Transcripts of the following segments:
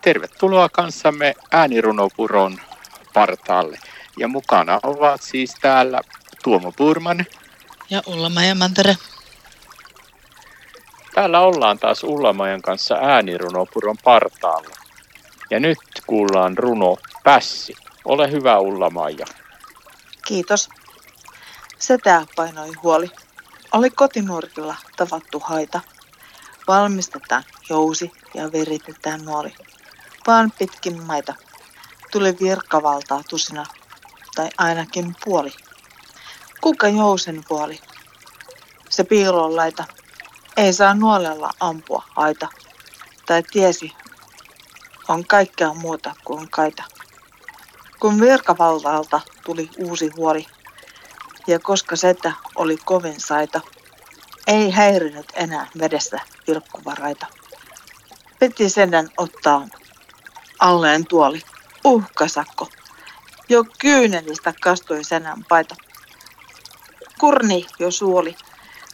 Tervetuloa kanssamme äänirunopuron partaalle. Ja mukana ovat siis täällä Tuomo Purman. Ja Ullamajan Mantere. Täällä ollaan taas Ullamajan kanssa äänirunopuron partaalla. Ja nyt kuullaan runo Pässi. Ole hyvä Ullamaja. Kiitos. Setä painoi huoli. Oli kotinurkilla tavattu haita. Valmistetaan jousi ja viritetään nuoli. Vaan pitkin maita. Tuli virkavaltaa tusina, tai ainakin puoli. Kuka jousen puoli? Se piiloon laita. Ei saa nuolella ampua aita. Tai tiesi, on kaikkea muuta kuin kaita. Kun virkavaltalta tuli uusi huoli, ja koska setä oli kovin saita, ei häirinyt enää vedessä vilkkuvaraita. Piti sedän ottaa alleen tuoli. Uhkasakko. Jo kyynelistä kastui senän paita. Kurni jo suoli.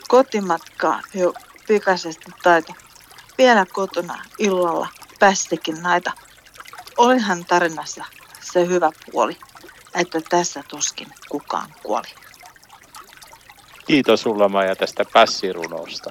Kotimatkaa jo pikaisesti taito. Vielä kotona illalla päästikin naita. Olihan tarinassa se hyvä puoli, että tässä tuskin kukaan kuoli. Kiitos sulla Maija tästä pässirunosta.